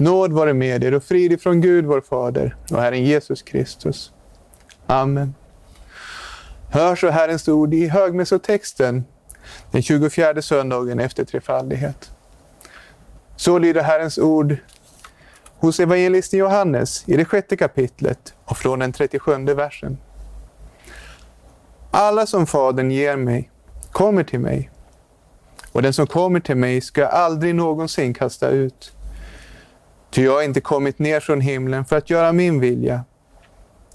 Nåd vare med er och frid ifrån Gud vår Fader och Herren Jesus Kristus. Amen. Hör så Herrens ord i högmässotexten den 24 söndagen efter trefaldighet. Så lyder Herrens ord hos evangelisten Johannes i det sjätte kapitlet och från den 37 versen. Alla som Fadern ger mig kommer till mig, och den som kommer till mig ska aldrig någonsin kasta ut. Ty jag har inte kommit ner från himlen för att göra min vilja,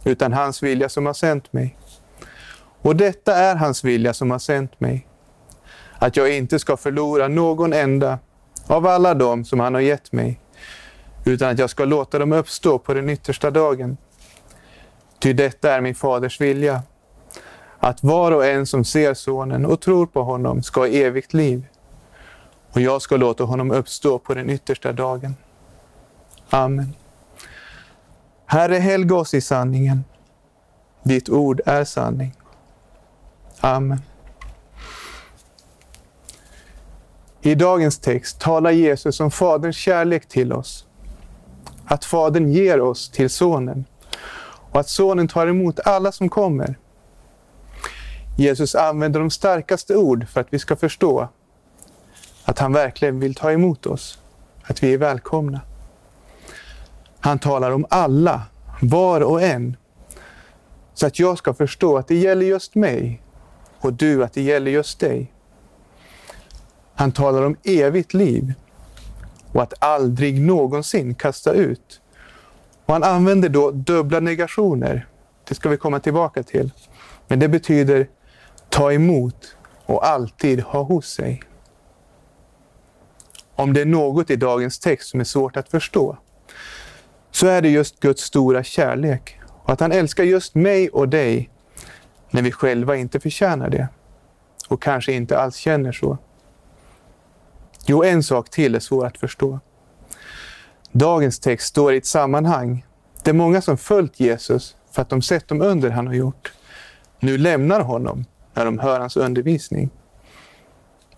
utan hans vilja som har sänt mig. Och detta är hans vilja som har sänt mig, att jag inte ska förlora någon enda av alla dem som han har gett mig, utan att jag ska låta dem uppstå på den yttersta dagen. Ty detta är min faders vilja, att var och en som ser Sonen och tror på honom ska ha evigt liv, och jag ska låta honom uppstå på den yttersta dagen. Amen. Herre, helg oss i sanningen. Ditt ord är sanning. Amen. I dagens text talar Jesus om Faderns kärlek till oss. Att Fadern ger oss till Sonen och att Sonen tar emot alla som kommer. Jesus använder de starkaste ord för att vi ska förstå att han verkligen vill ta emot oss, att vi är välkomna. Han talar om alla, var och en, så att jag ska förstå att det gäller just mig och du att det gäller just dig. Han talar om evigt liv och att aldrig någonsin kasta ut. Och han använder då dubbla negationer. Det ska vi komma tillbaka till. Men det betyder ta emot och alltid ha hos sig. Om det är något i dagens text som är svårt att förstå, så är det just Guds stora kärlek och att han älskar just mig och dig när vi själva inte förtjänar det och kanske inte alls känner så. Jo, en sak till är svår att förstå. Dagens text står i ett sammanhang där många som följt Jesus för att de sett de under han har gjort, nu lämnar honom när de hör hans undervisning.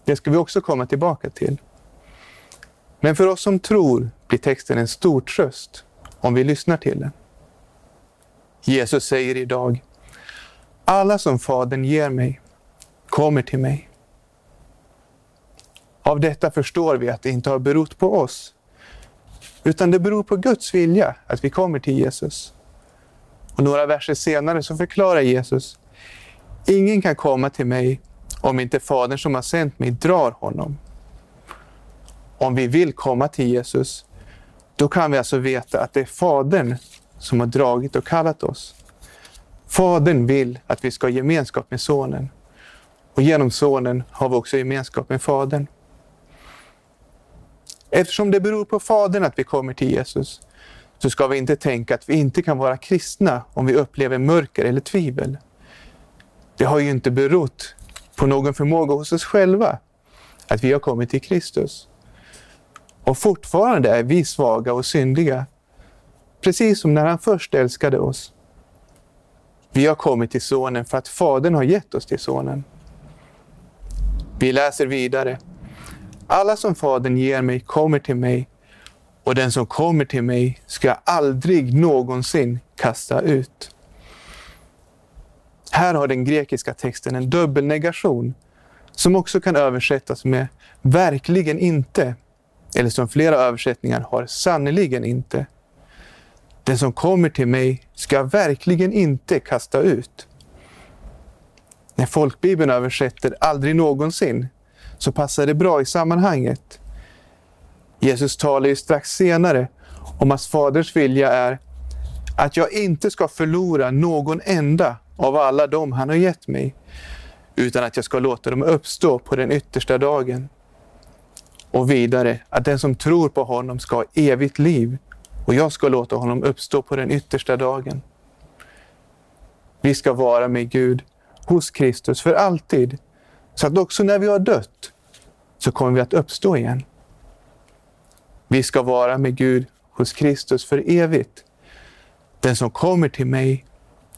Det ska vi också komma tillbaka till. Men för oss som tror blir texten en stor tröst om vi lyssnar till den. Jesus säger idag, alla som Fadern ger mig kommer till mig. Av detta förstår vi att det inte har berott på oss, utan det beror på Guds vilja att vi kommer till Jesus. Och några verser senare så förklarar Jesus, ingen kan komma till mig om inte Fadern som har sänt mig drar honom. Om vi vill komma till Jesus, då kan vi alltså veta att det är Fadern som har dragit och kallat oss. Fadern vill att vi ska ha gemenskap med Sonen. Och genom Sonen har vi också gemenskap med Fadern. Eftersom det beror på Fadern att vi kommer till Jesus, så ska vi inte tänka att vi inte kan vara kristna om vi upplever mörker eller tvivel. Det har ju inte berott på någon förmåga hos oss själva att vi har kommit till Kristus. Och fortfarande är vi svaga och syndiga, precis som när han först älskade oss. Vi har kommit till Sonen för att Fadern har gett oss till Sonen. Vi läser vidare. Alla som Fadern ger mig kommer till mig och den som kommer till mig ska jag aldrig någonsin kasta ut. Här har den grekiska texten en dubbelnegation som också kan översättas med verkligen inte, eller som flera översättningar har sannerligen inte. Den som kommer till mig ska verkligen inte kasta ut. När folkbibeln översätter aldrig någonsin så passar det bra i sammanhanget. Jesus talar ju strax senare om att Faders vilja är att jag inte ska förlora någon enda av alla dem han har gett mig, utan att jag ska låta dem uppstå på den yttersta dagen. Och vidare att den som tror på honom ska ha evigt liv och jag ska låta honom uppstå på den yttersta dagen. Vi ska vara med Gud hos Kristus för alltid, så att också när vi har dött så kommer vi att uppstå igen. Vi ska vara med Gud hos Kristus för evigt. Den som kommer till mig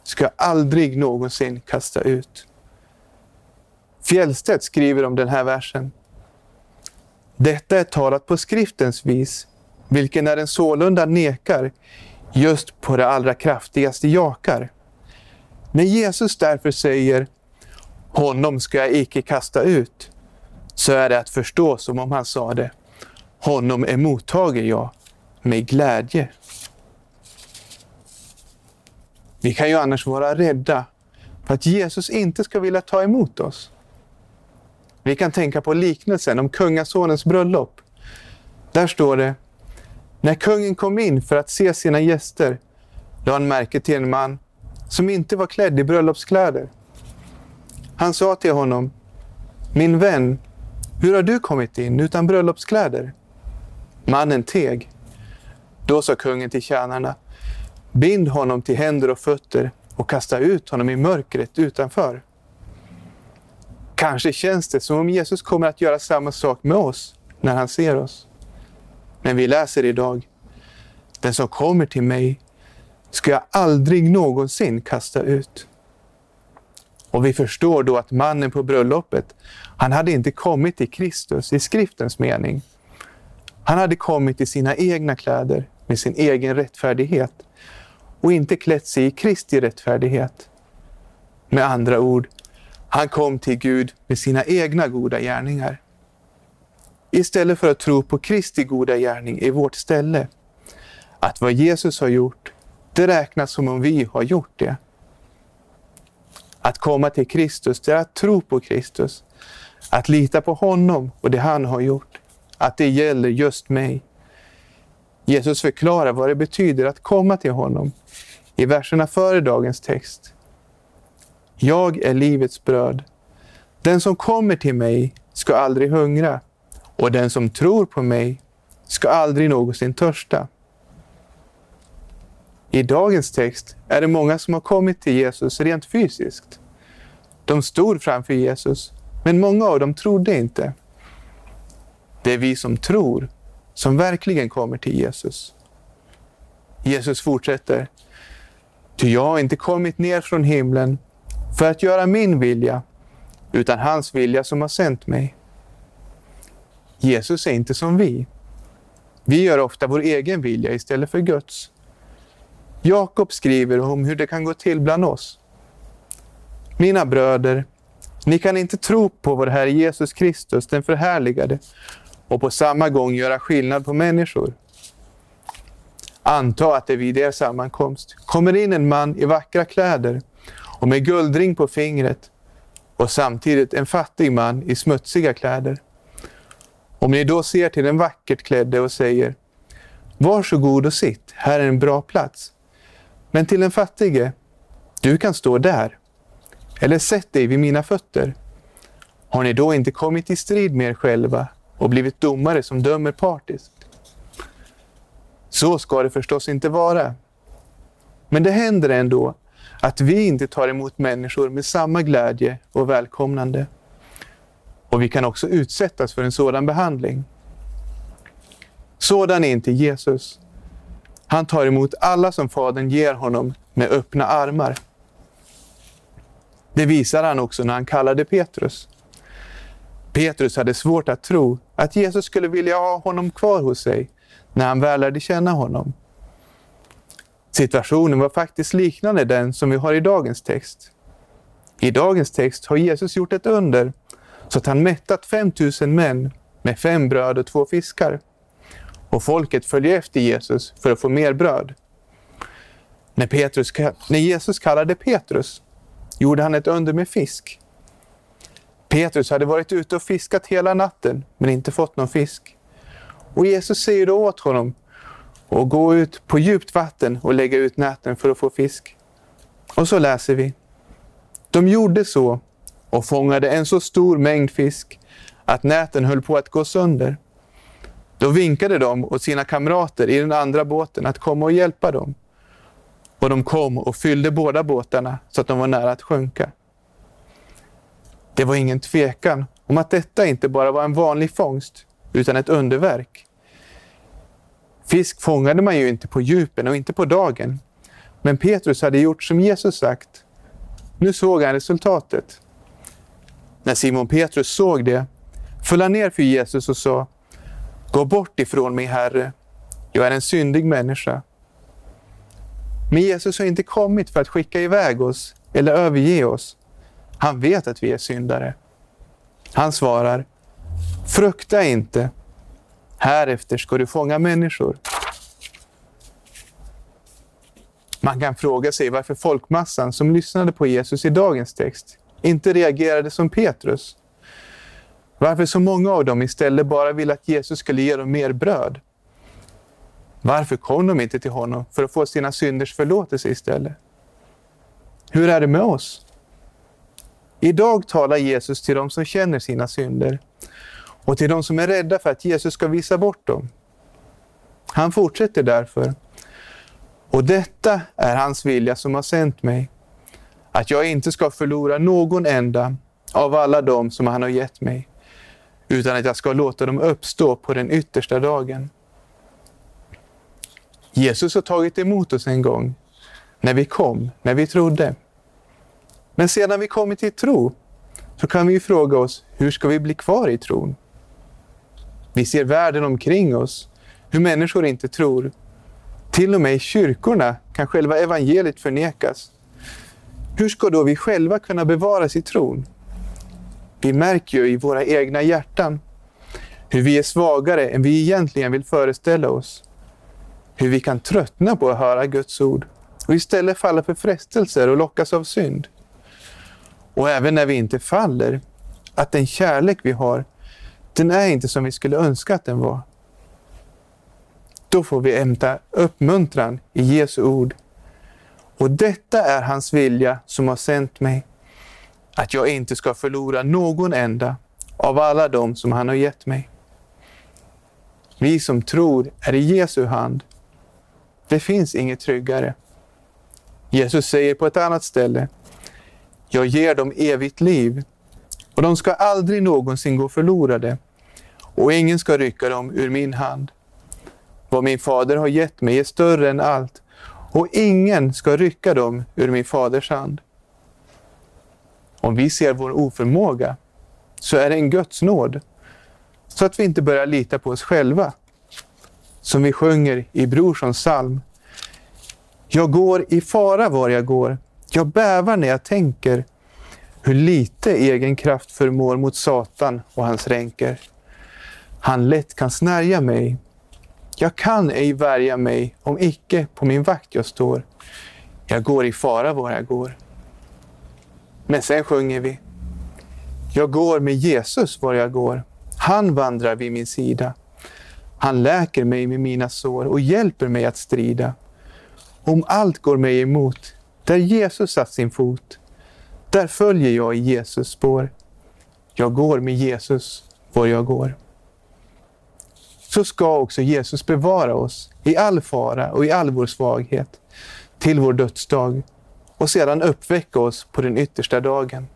ska jag aldrig någonsin kasta ut. Fjällstedt skriver om den här versen. Detta är talat på skriftens vis vilken när den sålunda nekar, just på det allra kraftigaste jakar. När Jesus därför säger ”Honom ska jag icke kasta ut”, så är det att förstå som om han sade ”Honom emottager jag med glädje”. Vi kan ju annars vara rädda för att Jesus inte ska vilja ta emot oss. Vi kan tänka på liknelsen om kungasonens bröllop. Där står det, när kungen kom in för att se sina gäster lade han märke till en man som inte var klädd i bröllopskläder. Han sa till honom, min vän, hur har du kommit in utan bröllopskläder? Mannen teg. Då sa kungen till tjänarna, bind honom till händer och fötter och kasta ut honom i mörkret utanför. Kanske känns det som om Jesus kommer att göra samma sak med oss när han ser oss. Men vi läser idag, den som kommer till mig ska jag aldrig någonsin kasta ut. Och vi förstår då att mannen på bröllopet, han hade inte kommit till Kristus i skriftens mening. Han hade kommit i sina egna kläder med sin egen rättfärdighet och inte klätt sig i Kristi rättfärdighet. Med andra ord, han kom till Gud med sina egna goda gärningar. Istället för att tro på Kristi goda gärning i vårt ställe. Att vad Jesus har gjort, det räknas som om vi har gjort det. Att komma till Kristus, det är att tro på Kristus. Att lita på honom och det han har gjort. Att det gäller just mig. Jesus förklarar vad det betyder att komma till honom i verserna före dagens text. Jag är livets bröd. Den som kommer till mig ska aldrig hungra och den som tror på mig ska aldrig någonsin törsta. I dagens text är det många som har kommit till Jesus rent fysiskt. De stod framför Jesus, men många av dem trodde inte. Det är vi som tror som verkligen kommer till Jesus. Jesus fortsätter. Ty jag har inte kommit ner från himlen för att göra min vilja, utan hans vilja som har sänt mig. Jesus är inte som vi. Vi gör ofta vår egen vilja istället för Guds. Jakob skriver om hur det kan gå till bland oss. Mina bröder, ni kan inte tro på vår Herre Jesus Kristus, den förhärligade, och på samma gång göra skillnad på människor. Anta att det vid er sammankomst kommer in en man i vackra kläder och med guldring på fingret och samtidigt en fattig man i smutsiga kläder. Om ni då ser till den vackert klädde och säger Varsågod och sitt, här är en bra plats. Men till den fattige, du kan stå där. Eller sätt dig vid mina fötter. Har ni då inte kommit i strid med er själva och blivit domare som dömer partiskt? Så ska det förstås inte vara. Men det händer ändå att vi inte tar emot människor med samma glädje och välkomnande. Och vi kan också utsättas för en sådan behandling. Sådan är inte Jesus. Han tar emot alla som Fadern ger honom med öppna armar. Det visar han också när han kallade Petrus. Petrus hade svårt att tro att Jesus skulle vilja ha honom kvar hos sig när han väl lärde känna honom. Situationen var faktiskt liknande den som vi har i dagens text. I dagens text har Jesus gjort ett under så att han mättat 5000 män med fem bröd och två fiskar. Och folket följer efter Jesus för att få mer bröd. När, Petrus, när Jesus kallade Petrus gjorde han ett under med fisk. Petrus hade varit ute och fiskat hela natten men inte fått någon fisk. Och Jesus säger då åt honom och gå ut på djupt vatten och lägga ut näten för att få fisk. Och så läser vi. De gjorde så och fångade en så stor mängd fisk att näten höll på att gå sönder. Då vinkade de åt sina kamrater i den andra båten att komma och hjälpa dem. Och de kom och fyllde båda båtarna så att de var nära att sjunka. Det var ingen tvekan om att detta inte bara var en vanlig fångst, utan ett underverk. Fisk fångade man ju inte på djupen och inte på dagen. Men Petrus hade gjort som Jesus sagt. Nu såg han resultatet. När Simon Petrus såg det föll han ner för Jesus och sa Gå bort ifrån mig, Herre. Jag är en syndig människa. Men Jesus har inte kommit för att skicka iväg oss eller överge oss. Han vet att vi är syndare. Han svarar, frukta inte. Härefter ska du fånga människor. Man kan fråga sig varför folkmassan som lyssnade på Jesus i dagens text inte reagerade som Petrus. Varför så många av dem istället bara ville att Jesus skulle ge dem mer bröd. Varför kom de inte till honom för att få sina synders förlåtelse istället? Hur är det med oss? Idag talar Jesus till dem som känner sina synder och till de som är rädda för att Jesus ska visa bort dem. Han fortsätter därför. Och detta är hans vilja som har sänt mig, att jag inte ska förlora någon enda av alla dem som han har gett mig, utan att jag ska låta dem uppstå på den yttersta dagen. Jesus har tagit emot oss en gång, när vi kom, när vi trodde. Men sedan vi kommit till tro, så kan vi fråga oss, hur ska vi bli kvar i tron? Vi ser världen omkring oss, hur människor inte tror. Till och med i kyrkorna kan själva evangeliet förnekas. Hur ska då vi själva kunna bevaras i tron? Vi märker ju i våra egna hjärtan hur vi är svagare än vi egentligen vill föreställa oss. Hur vi kan tröttna på att höra Guds ord och istället falla för frestelser och lockas av synd. Och även när vi inte faller, att den kärlek vi har, den är inte som vi skulle önska att den var. Då får vi hämta uppmuntran i Jesu ord. Och detta är hans vilja som har sänt mig, att jag inte ska förlora någon enda av alla dem som han har gett mig. Vi som tror är i Jesu hand. Det finns inget tryggare. Jesus säger på ett annat ställe, jag ger dem evigt liv och de ska aldrig någonsin gå förlorade och ingen ska rycka dem ur min hand. Vad min fader har gett mig är större än allt och ingen ska rycka dem ur min faders hand. Om vi ser vår oförmåga så är det en Guds nåd så att vi inte börjar lita på oss själva. Som vi sjunger i Brorssons psalm. Jag går i fara var jag går. Jag bävar när jag tänker hur lite egen kraft förmår mot Satan och hans ränker. Han lätt kan snärja mig. Jag kan ej värja mig om icke på min vakt jag står. Jag går i fara var jag går. Men sen sjunger vi. Jag går med Jesus var jag går. Han vandrar vid min sida. Han läker mig med mina sår och hjälper mig att strida. Om allt går mig emot, där Jesus satt sin fot, där följer jag i Jesus spår. Jag går med Jesus var jag går. Så ska också Jesus bevara oss i all fara och i all vår svaghet till vår dödsdag och sedan uppväcka oss på den yttersta dagen.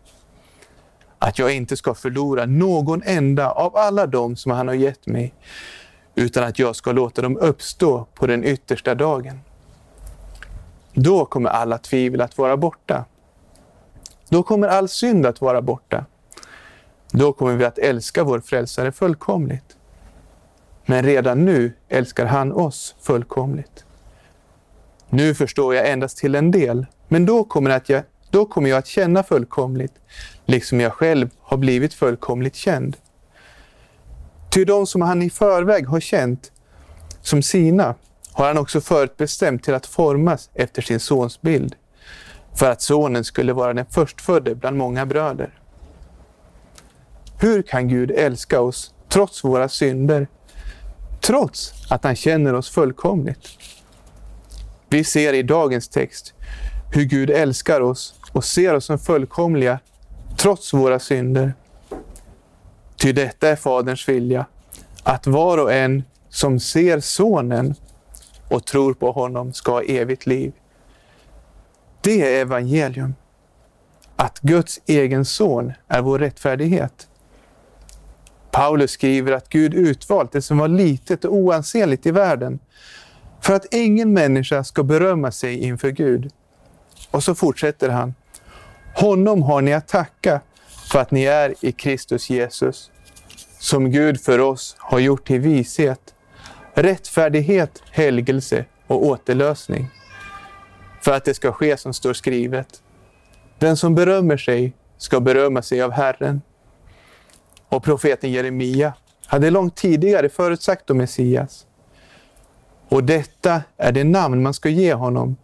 Att jag inte ska förlora någon enda av alla dem som han har gett mig, utan att jag ska låta dem uppstå på den yttersta dagen. Då kommer alla tvivel att vara borta. Då kommer all synd att vara borta. Då kommer vi att älska vår frälsare fullkomligt. Men redan nu älskar han oss fullkomligt. Nu förstår jag endast till en del, men då kommer, att jag, då kommer jag att känna fullkomligt, liksom jag själv har blivit fullkomligt känd. Ty de som han i förväg har känt som sina har han också förutbestämt till att formas efter sin sons bild, för att sonen skulle vara den förstfödde bland många bröder. Hur kan Gud älska oss trots våra synder, trots att han känner oss fullkomligt? Vi ser i dagens text hur Gud älskar oss och ser oss som fullkomliga trots våra synder. Ty detta är Faderns vilja, att var och en som ser Sonen och tror på honom ska ha evigt liv. Det är evangelium. Att Guds egen son är vår rättfärdighet. Paulus skriver att Gud utvalt det som var litet och oansenligt i världen för att ingen människa ska berömma sig inför Gud. Och så fortsätter han. Honom har ni att tacka för att ni är i Kristus Jesus, som Gud för oss har gjort till vishet rättfärdighet, helgelse och återlösning. För att det ska ske som står skrivet. Den som berömmer sig ska berömma sig av Herren. Och profeten Jeremia hade långt tidigare förutsagt om Messias. Och detta är det namn man ska ge honom.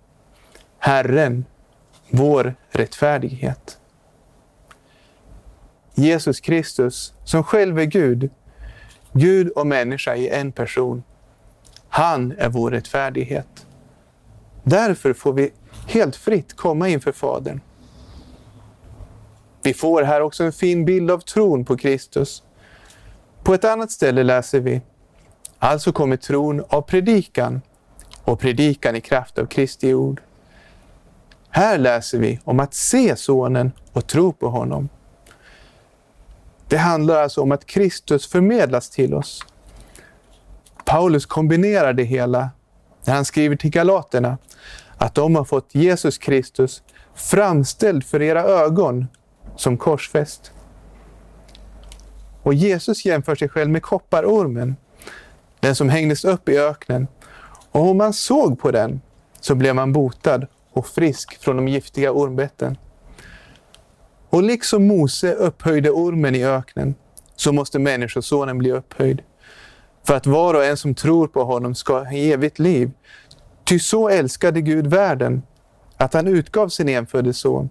Herren, vår rättfärdighet. Jesus Kristus, som själv är Gud, Gud och människa i en person. Han är vår rättfärdighet. Därför får vi helt fritt komma inför Fadern. Vi får här också en fin bild av tron på Kristus. På ett annat ställe läser vi Alltså kommer tron av predikan och predikan i kraft av Kristi ord. Här läser vi om att se Sonen och tro på honom. Det handlar alltså om att Kristus förmedlas till oss. Paulus kombinerar det hela när han skriver till galaterna att de har fått Jesus Kristus framställd för era ögon som korsfäst. Och Jesus jämför sig själv med kopparormen, den som hängdes upp i öknen. Och om man såg på den så blev man botad och frisk från de giftiga ormbetten. Och liksom Mose upphöjde ormen i öknen, så måste Människosonen bli upphöjd. För att var och en som tror på honom ska ha evigt liv. Ty så älskade Gud världen, att han utgav sin enfödde son,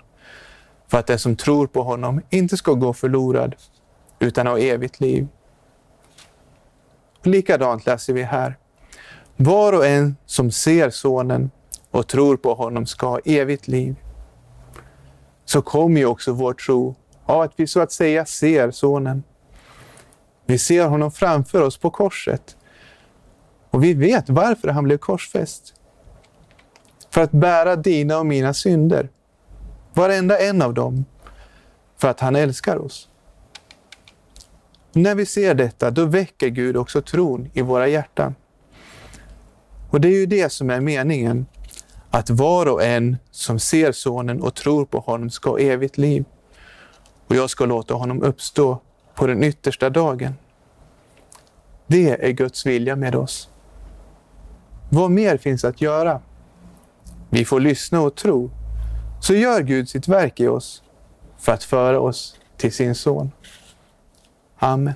för att den som tror på honom inte ska gå förlorad, utan ha evigt liv. Likadant läser vi här. Var och en som ser Sonen och tror på honom ska ha evigt liv så kommer ju också vår tro av att vi så att säga ser Sonen. Vi ser honom framför oss på korset. Och vi vet varför han blev korsfäst. För att bära dina och mina synder. Varenda en av dem. För att han älskar oss. När vi ser detta, då väcker Gud också tron i våra hjärtan. Och det är ju det som är meningen att var och en som ser Sonen och tror på honom ska ha evigt liv. Och jag ska låta honom uppstå på den yttersta dagen. Det är Guds vilja med oss. Vad mer finns att göra? Vi får lyssna och tro. Så gör Gud sitt verk i oss för att föra oss till sin son. Amen.